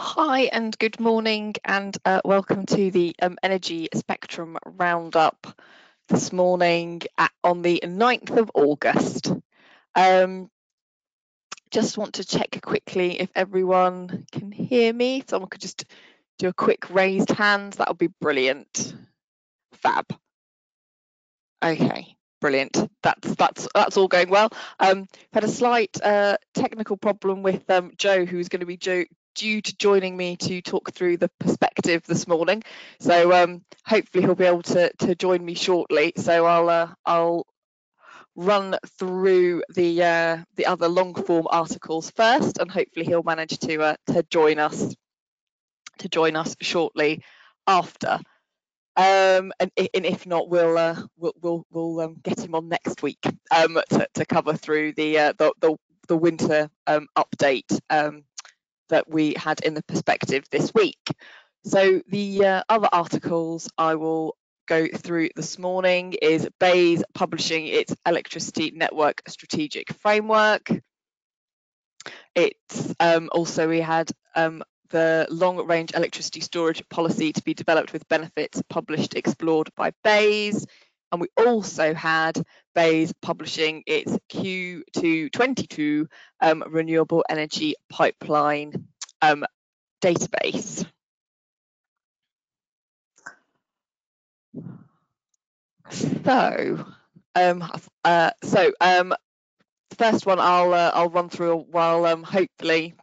Hi and good morning and uh, welcome to the um, Energy Spectrum Roundup this morning at, on the 9th of August. Um, just want to check quickly if everyone can hear me. Someone could just do a quick raised hand, that would be brilliant. Fab. Okay, brilliant. That's that's that's all going well. Um, had a slight uh, technical problem with um, Joe, who's going to be Joe, due to joining me to talk through the perspective this morning. So um, hopefully he'll be able to, to join me shortly. So I'll uh, I'll run through the uh, the other long form articles first, and hopefully he'll manage to uh, to join us to join us shortly after. Um, and, and, if not, we'll uh, we'll we'll, we'll um, get him on next week um, to, to cover through the uh, the, the, the winter um, update um, that we had in the perspective this week. So the uh, other articles I will go through this morning is BEIS publishing its electricity network strategic framework. It's um, also we had um, the long range electricity storage policy to be developed with benefits published explored by BEIS and we also had BEIS publishing its Q222 um, renewable energy pipeline um, database. So, um, uh, so um, the first one I'll uh, I'll run through while um, hopefully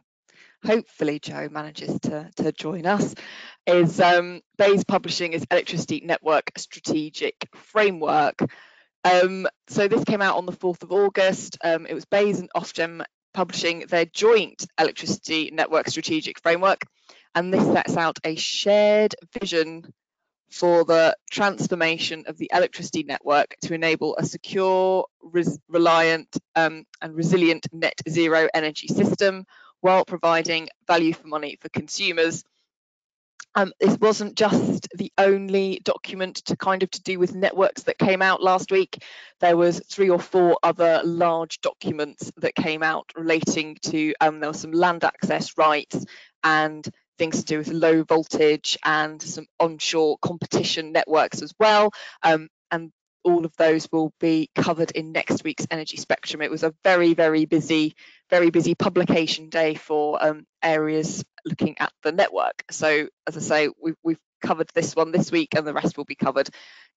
hopefully Joe manages to to join us is um, BEIS publishing its electricity network strategic framework. Um, so this came out on the 4th of August. Um, it was BEIS and Ofgem publishing their joint electricity network strategic framework. And this sets out a shared vision for the transformation of the electricity network to enable a secure, res reliant um, and resilient net zero energy system while providing value for money for consumers um, this wasn't just the only document to kind of to do with networks that came out last week. There was three or four other large documents that came out relating to um, there was some land access rights and things to do with low voltage and some onshore competition networks as well. Um, and all of those will be covered in next week's Energy Spectrum. It was a very, very busy, very busy publication day for um, areas looking at the network. So as I say, we've, we've covered this one this week and the rest will be covered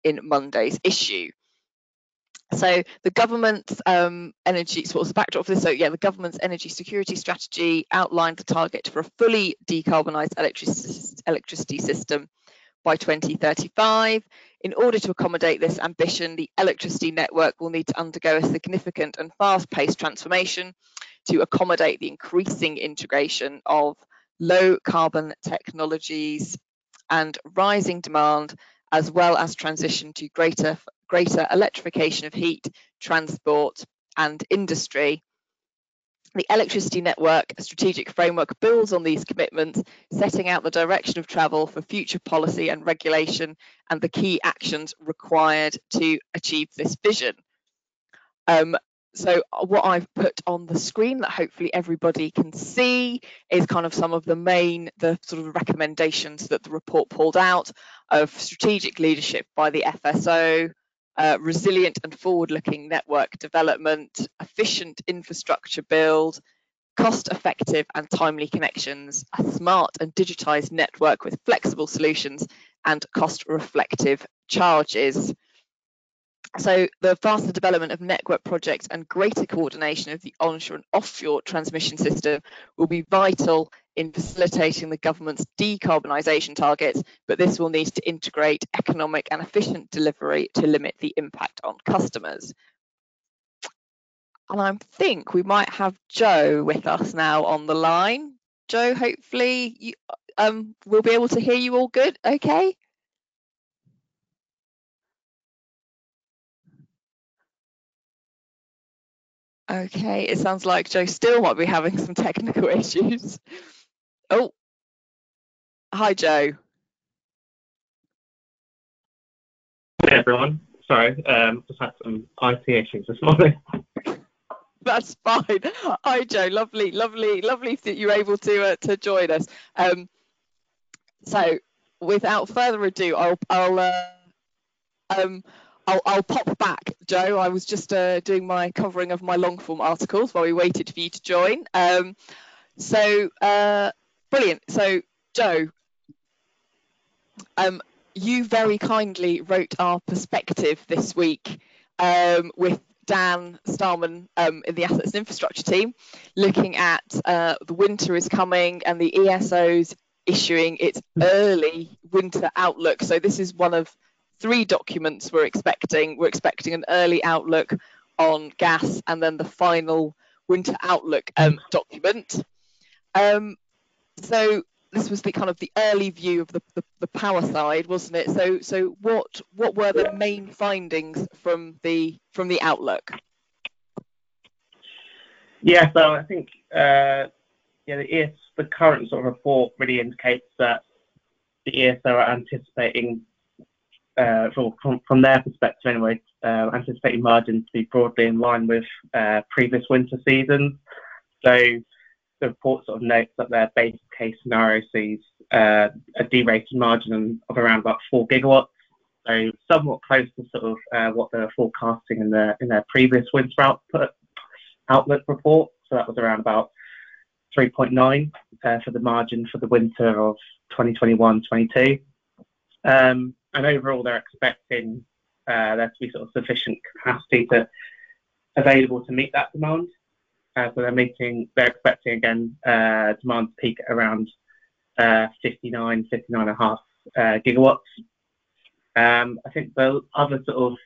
in Monday's issue. So the government's um, energy, so what's the backdrop for this? So yeah, the government's energy security strategy outlined the target for a fully decarbonised electricity, electricity system by 2035. In order to accommodate this ambition, the electricity network will need to undergo a significant and fast-paced transformation to accommodate the increasing integration of low carbon technologies and rising demand, as well as transition to greater, greater electrification of heat, transport and industry the electricity network strategic framework builds on these commitments, setting out the direction of travel for future policy and regulation and the key actions required to achieve this vision. Um, so uh, what I've put on the screen that hopefully everybody can see is kind of some of the main, the sort of recommendations that the report pulled out of strategic leadership by the FSO, uh, resilient and forward-looking network development, efficient infrastructure build, cost-effective and timely connections, a smart and digitized network with flexible solutions and cost-reflective charges. So the faster development of network projects and greater coordination of the onshore and offshore transmission system will be vital in facilitating the government's decarbonisation targets, but this will need to integrate economic and efficient delivery to limit the impact on customers. And I think we might have Joe with us now on the line. Joe, hopefully you, um, we'll be able to hear you all good, okay? Okay, it sounds like Joe still might be having some technical issues. Oh, hi Joe. Hey everyone, sorry, um, just had some IT issues this morning. That's fine. Hi, Joe. Lovely, lovely, lovely that you're able to uh, to join us. Um, so, without further ado, I'll I'll uh, um I'll, I'll pop back, Joe. I was just uh, doing my covering of my long form articles while we waited for you to join. Um, so uh, brilliant. So, Joe, um, you very kindly wrote our perspective this week um, with Dan Starman um, in the Assets and Infrastructure team, looking at uh, the winter is coming and the ESO's issuing its early winter outlook. So this is one of three documents we're expecting. We're expecting an early outlook on gas and then the final winter outlook um, document. Um, so this was the kind of the early view of the, the, the, power side, wasn't it? So so what what were the main findings from the from the outlook? Yeah, so I think uh, yeah, the ES the current sort of report really indicates that the ESO are anticipating from, from, from their perspective anyway, uh, anticipating margins to be broadly in line with uh, previous winter seasons. So the report sort of notes that their base case scenario sees uh, a derated margin of around about four gigawatts, so somewhat close to sort of uh, what they were forecasting in their in their previous winter output outlook report. So that was around about 3.9 uh, for the margin for the winter of 2021-22. Um, and overall, they're expecting uh, there to be sort of sufficient capacity to available to meet that demand. Uh, so they're meeting, they're expecting again uh, demand to peak around uh, 59, 59 and a half uh, gigawatts. Um, I think the other sort of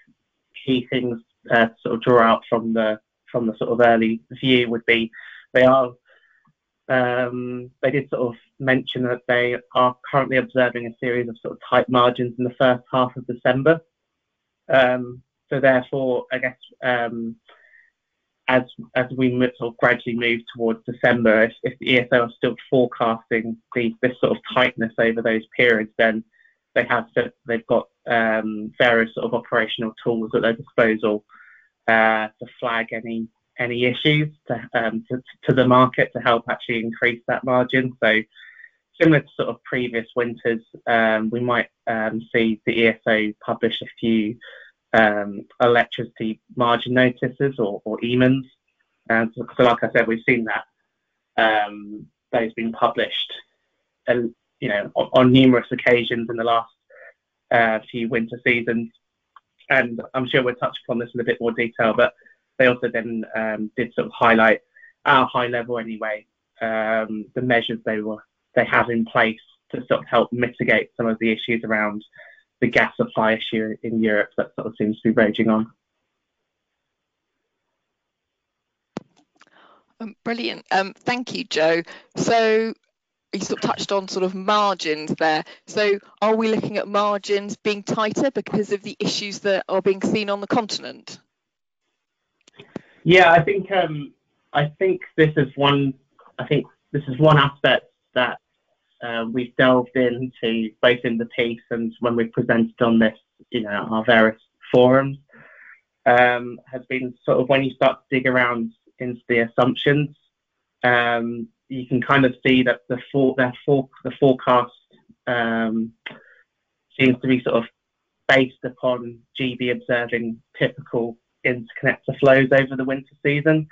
key things uh, to sort of draw out from the from the sort of early view would be they are um, they did sort of mention that they are currently observing a series of sort of tight margins in the first half of December. Um, so therefore, I guess um, as we sort of gradually move towards December, if, the ESO are still forecasting this sort of tightness over those periods, then they have to, they've got um, various sort of operational tools at their disposal uh, to flag any issues to the market to help actually increase that margin. So similar to sort of previous winters, um, we might um, see the ESO publish a few um, electricity margin notices or, or EMANs. And so, so, like I said, we've seen that um, those been published, uh, you know, on, on, numerous occasions in the last uh, few winter seasons. And I'm sure we'll touch upon this in a bit more detail, but they also then um, did sort of highlight a high level anyway um, the measures they were they have in place to sort of help mitigate some of the issues around the gas supply issue in Europe that sort of seems to be raging on. Um, brilliant. Um, thank you, Joe. So you sort of touched on sort of margins there. So are we looking at margins being tighter because of the issues that are being seen on the continent? Yeah, I think um, I think this is one. I think this is one aspect that uh, we've delved into both in the piece and when we've presented on this, you know, our various forums. Um, has been sort of when you start to dig around into the assumptions, um, you can kind of see that the for, for, the forecast um, seems to be sort of based upon GB observing typical interconnector flows over the winter season,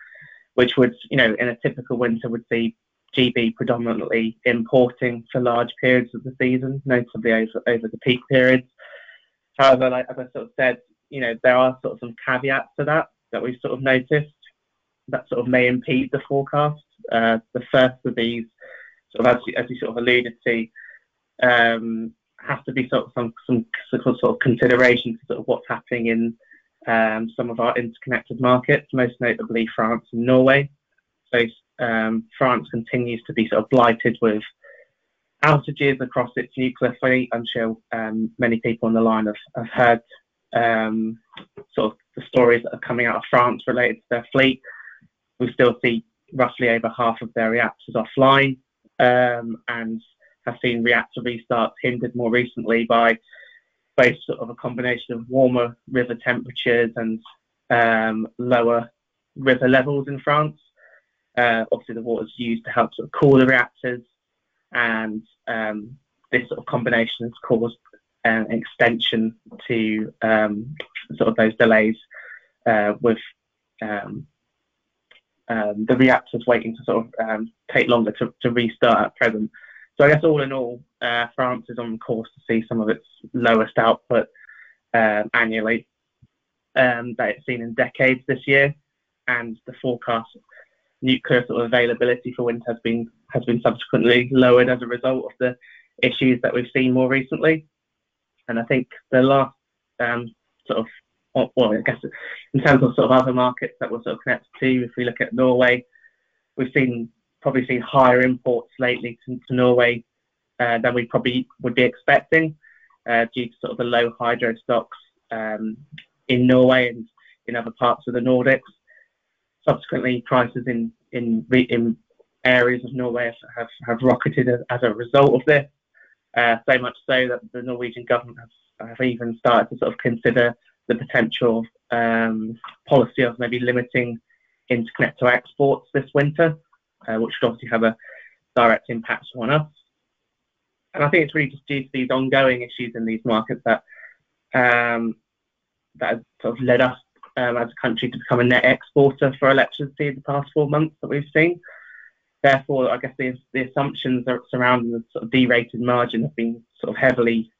which would, you know, in a typical winter would see GB predominantly importing for large periods of the season, notably over, over the peak periods. However, like as I sort of said, you know, there are sort of some caveats to that that we've sort of noticed that sort of may impede the forecast. Uh, the first of these, sort of as you, as you sort of alluded to, um, has to be sort of some, some sort of consideration to sort of what's happening in um, some of our interconnected markets, most notably France and Norway. So um, France continues to be sort of blighted with outages across its nuclear fleet. I'm sure um, many people on the line have, have heard um, sort of the stories that are coming out of France related to their fleet. We still see roughly over half of their reactors offline um, and have seen reactor restarts hindered more recently by both sort of a combination of warmer river temperatures and um, lower river levels in France. Uh, obviously, the water is used to help sort of cool the reactors, and um, this sort of combination has caused an extension to um, sort of those delays uh, with um, um, the reactors waiting to sort of um, take longer to, to, restart at present. So I guess all in all, uh, France is on course to see some of its lowest output um, annually that it's seen in decades this year, and the forecast nuclear sort of availability for winter has been has been subsequently lowered as a result of the issues that we've seen more recently. And I think the last um, sort of well, I guess in terms of sort of other markets that we're sort of connected to, if we look at Norway, we've seen probably seen higher imports lately to, to Norway uh, than we probably would be expecting uh, due to sort of the low hydro stocks um, in Norway and in other parts of the Nordics. Subsequently, prices in in, in areas of Norway have, have rocketed as, as a result of this. Uh, so much so that the Norwegian government has, have even started to sort of consider the potential um, policy of maybe limiting interconnector exports this winter, uh, which would obviously have a direct impact on us. And I think it's really just due to these ongoing issues in these markets that um, that sort of led us um, as a country to become a net exporter for electricity in the past four months that we've seen. Therefore, I guess the, the assumptions surrounding the sort of derated margin have been sort of heavily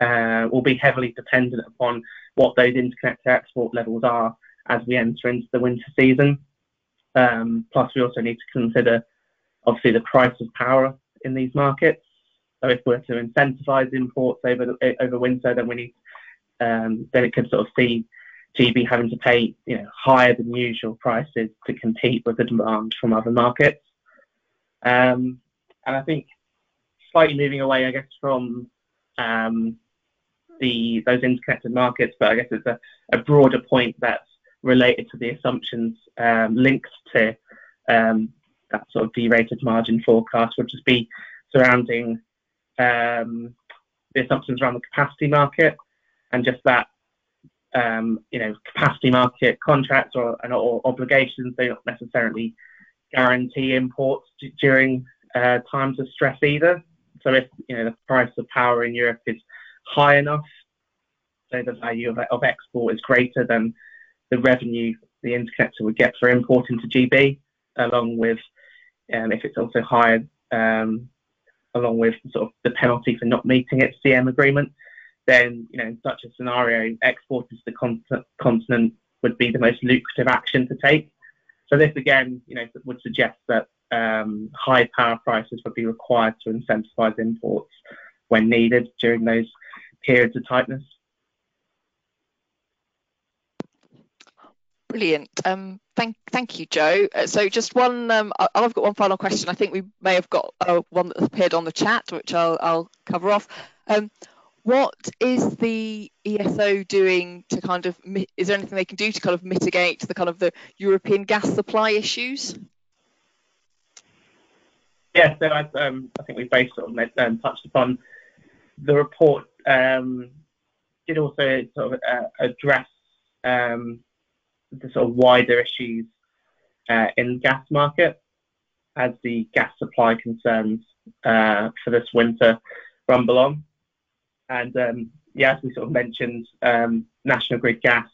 uh, will be heavily dependent upon what those interconnector export levels are as we enter into the winter season. Um, plus, we also need to consider obviously the price of power in these markets. So, if we're to incentivise imports over the, over winter, then we need um, then it could sort of see GB having to pay you know higher than usual prices to compete with the demand from other markets. Um, and I think slightly moving away, I guess, from um, the those interconnected markets, but I guess it's a, a broader point that's related to the assumptions um, linked to um, that sort of derated margin forecast, would just be surrounding um, the assumptions around the capacity market and just that um, you know capacity market contracts or, or obligations they don't necessarily guarantee imports d- during uh, times of stress either. So if you know the price of power in Europe is high enough, so the value of, of export is greater than the revenue the interconnector would get for importing to GB, along with um, if it's also higher, um, along with sort of the penalty for not meeting its CM agreement, then you know in such a scenario, exporting to the continent would be the most lucrative action to take. So this again, you know, would suggest that um, high power prices would be required to incentivise imports when needed during those periods of tightness. Brilliant. Um, thank, thank you, Joe. Uh, so, just one. Um, I've got one final question. I think we may have got uh, one that appeared on the chat, which I'll, I'll cover off. Um, what is the ESO doing to kind of? Is there anything they can do to kind of mitigate the kind of the European gas supply issues? Yeah, so I, um, I think we both sort of um, touched upon the report. Um, did also sort of uh, address um, the sort of wider issues uh, in the gas market as the gas supply concerns uh, for this winter rumble on. And um, yeah, as we sort of mentioned, um, National Grid Gas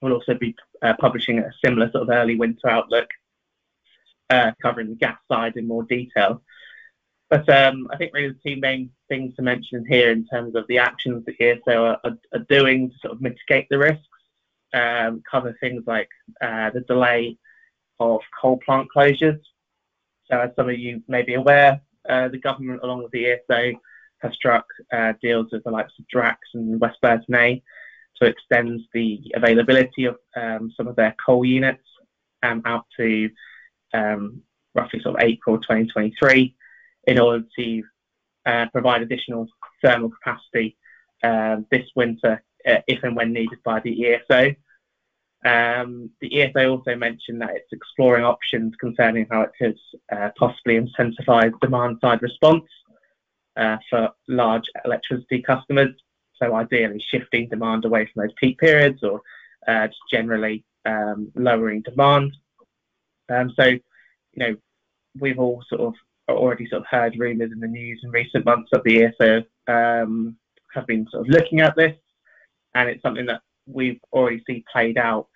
will also be uh, publishing a similar sort of early winter outlook uh, covering the gas side in more detail. But um, I think really the two main things to mention here in terms of the actions that ESO are, are, doing to sort of mitigate the risks um, cover things like uh, the delay of coal plant closures. So, as some of you may be aware, uh, the government, along with the ESO, has struck uh, deals with the likes of Drax and West Burton A to extend the availability of um, some of their coal units um, out to um, roughly sort of April 2023 in order to uh, provide additional thermal capacity uh, this winter uh, if and when needed by the ESO. Um, the ESO also mentioned that it's exploring options concerning how it could uh, possibly incentivise demand side response uh, for large electricity customers. So, ideally, shifting demand away from those peak periods or uh, just generally um, lowering demand Um, so, you know, we've all sort of already sort of heard rumours in the news in recent months of the ESO um, have been sort of looking at this, and it's something that we've already seen played out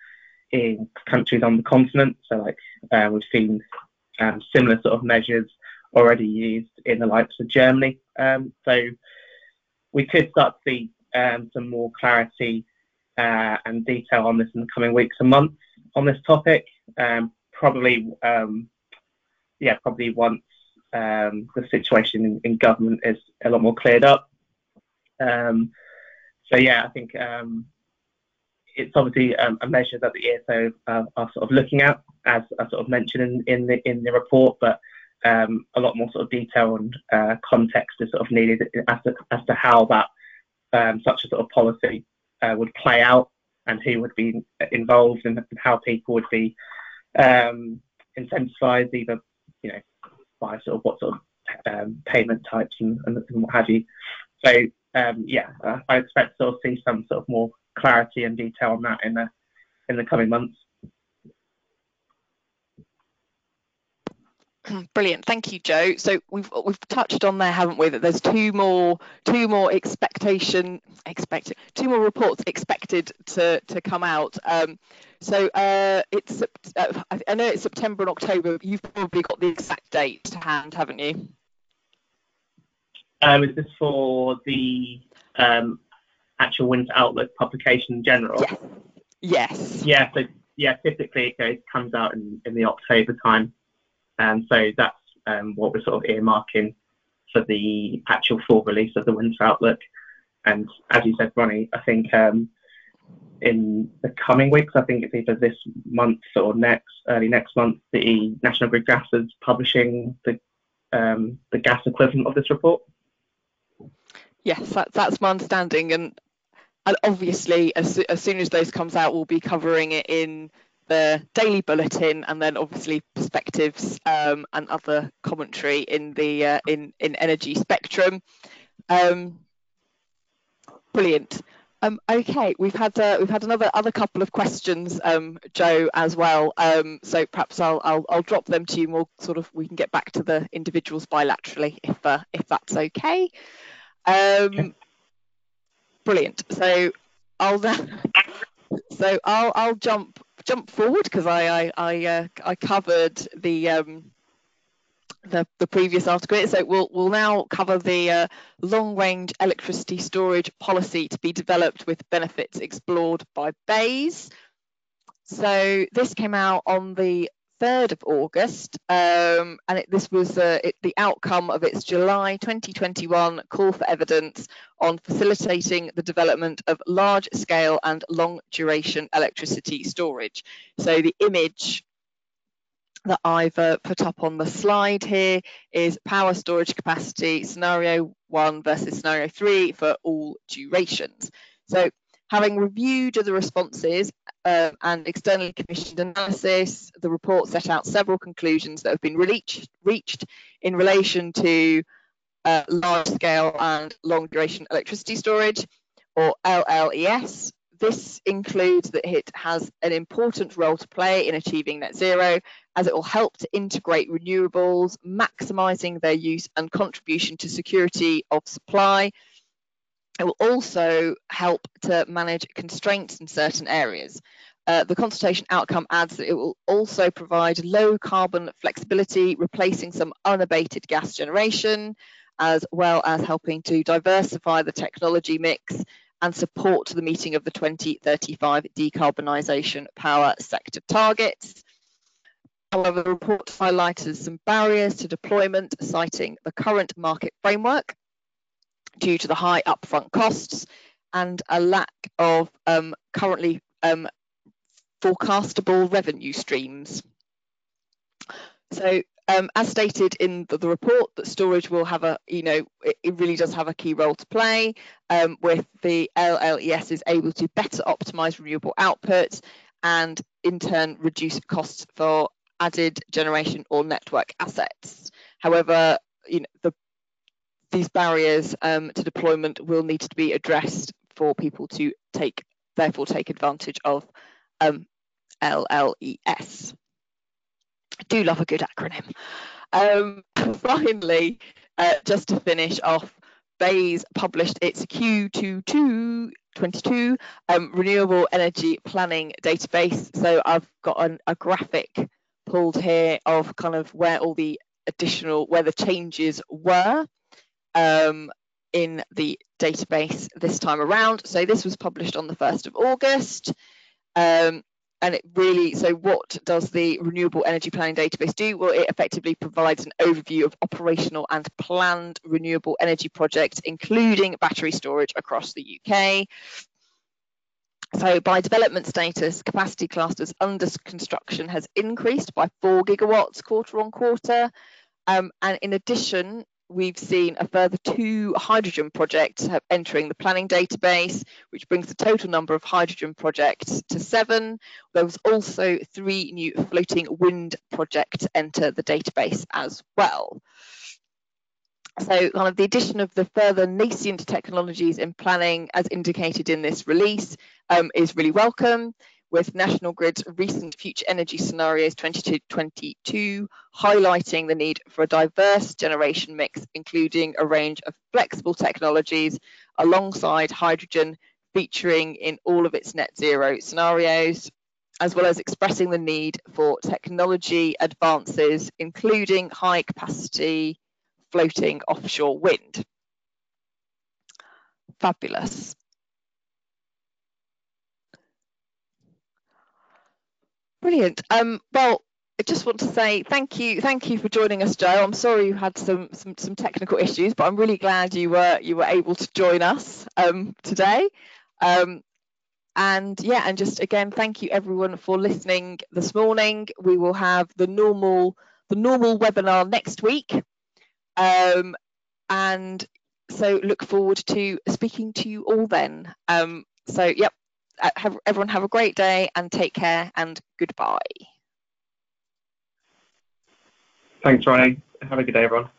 in countries on the continent. So, like uh, we've seen um, similar sort of measures already used in the likes of Germany. Um, so, we could start to see um, some more clarity uh, and detail on this in the coming weeks and months on this topic. Um, probably, um, yeah, probably once um, the situation in, in, government is a lot more cleared up. Um, so yeah, I think it's obviously a measure that the ESO uh, are sort of looking at, as I sort of mentioned in, in the in the report, but um, a lot more sort of detail and uh, context is sort of needed as to, as to how that um, such a sort of policy uh, would play out and who would be involved and how people would be um, incentivized, either you know by sort of what sort of um, payment types and, and, what have you. So um, yeah, uh, I expect to sort of see some sort of more clarity and detail on that in the in the coming months. Brilliant, thank you, Joe. So we've we've touched on there, haven't we? That there's two more two more expectation expected two more reports expected to to come out. Um, so uh, it's uh, I know it's September and October. You've probably got the exact date to hand, haven't you? Um, is this for the um, actual winter outlook publication in general? Yes. Yes. Yeah. So yeah, typically it goes, comes out in, in the October time, and so that's um, what we're sort of earmarking for the actual full release of the winter outlook. And as you said, Ronnie, I think um, in the coming weeks, I think it's either this month or next, early next month, the National Grid Gas is publishing the um, the gas equivalent of this report. Yes, that, that's my understanding, and and obviously as, as soon as those comes out we'll be covering it in the daily bulletin and then obviously perspectives um, and other commentary in the uh, in in energy spectrum um, brilliant um, okay we've had uh, we've had another other couple of questions um, joe as well um, so perhaps I'll, I'll i'll drop them to you more sort of we can get back to the individuals bilaterally if uh, if that's okay. okay um, brilliant. So I'll so I'll I'll jump jump forward because I I I, uh, I covered the um, the, the previous article. So we'll we'll now cover the uh, long range electricity storage policy to be developed with benefits explored by BEIS. So this came out on the 3rd of August, um, and it, this was uh, it, the outcome of its July 2021 call for evidence on facilitating the development of large scale and long duration electricity storage. So the image that I've uh, put up on the slide here is power storage capacity scenario one versus scenario three for all durations. So Having reviewed the responses uh, and externally commissioned analysis, the report set out several conclusions that have been reached, reached in relation to uh, large scale and long duration electricity storage, or LLES. This includes that it has an important role to play in achieving net zero, as it will help to integrate renewables, maximising their use and contribution to security of supply, it will also help to manage constraints in certain areas. Uh, the consultation outcome adds that it will also provide low carbon flexibility, replacing some unabated gas generation, as well as helping to diversify the technology mix and support the meeting of the 2035 decarbonisation power sector targets. However, the report highlighted some barriers to deployment, citing the current market framework due to the high upfront costs and a lack of um, currently um, forecastable revenue streams. So um, as stated in the, the, report, that storage will have a, you know, it, it really does have a key role to play um, with the LLES is able to better optimize renewable output and in turn reduce costs for added generation or network assets. However, you know, the these barriers um, to deployment will need to be addressed for people to take, therefore take advantage of um, LLES. do love a good acronym. Um, finally, uh, just to finish off, BEIS published its Q22 um, renewable energy planning database. So I've got an, a graphic pulled here of kind of where all the additional, where the changes were um, in the database this time around. So this was published on the 1st of August. Um, and it really so what does the renewable energy planning database do well it effectively provides an overview of operational and planned renewable energy projects including battery storage across the uk so by development status capacity clusters under construction has increased by 4 gigawatts quarter on quarter um, and in addition we've seen a further two hydrogen projects entering the planning database, which brings the total number of hydrogen projects to seven. There was also three new floating wind projects enter the database as well. So kind of the addition of the further nascent technologies in planning as indicated in this release um, is really welcome with National Grid's recent Future Energy Scenarios 2022 highlighting the need for a diverse generation mix, including a range of flexible technologies alongside hydrogen featuring in all of its net zero scenarios, as well as expressing the need for technology advances, including high capacity floating offshore wind. Fabulous. Brilliant. Um, well, I just want to say thank you, thank you for joining us, Joe. I'm sorry you had some some, some technical issues, but I'm really glad you were you were able to join us um, today. Um, and yeah, and just again, thank you everyone for listening this morning. We will have the normal the normal webinar next week, um, and so look forward to speaking to you all then. Um, so yep, Uh, have, everyone have a great day and take care and goodbye. Thanks, Ronnie. Have a good day, everyone.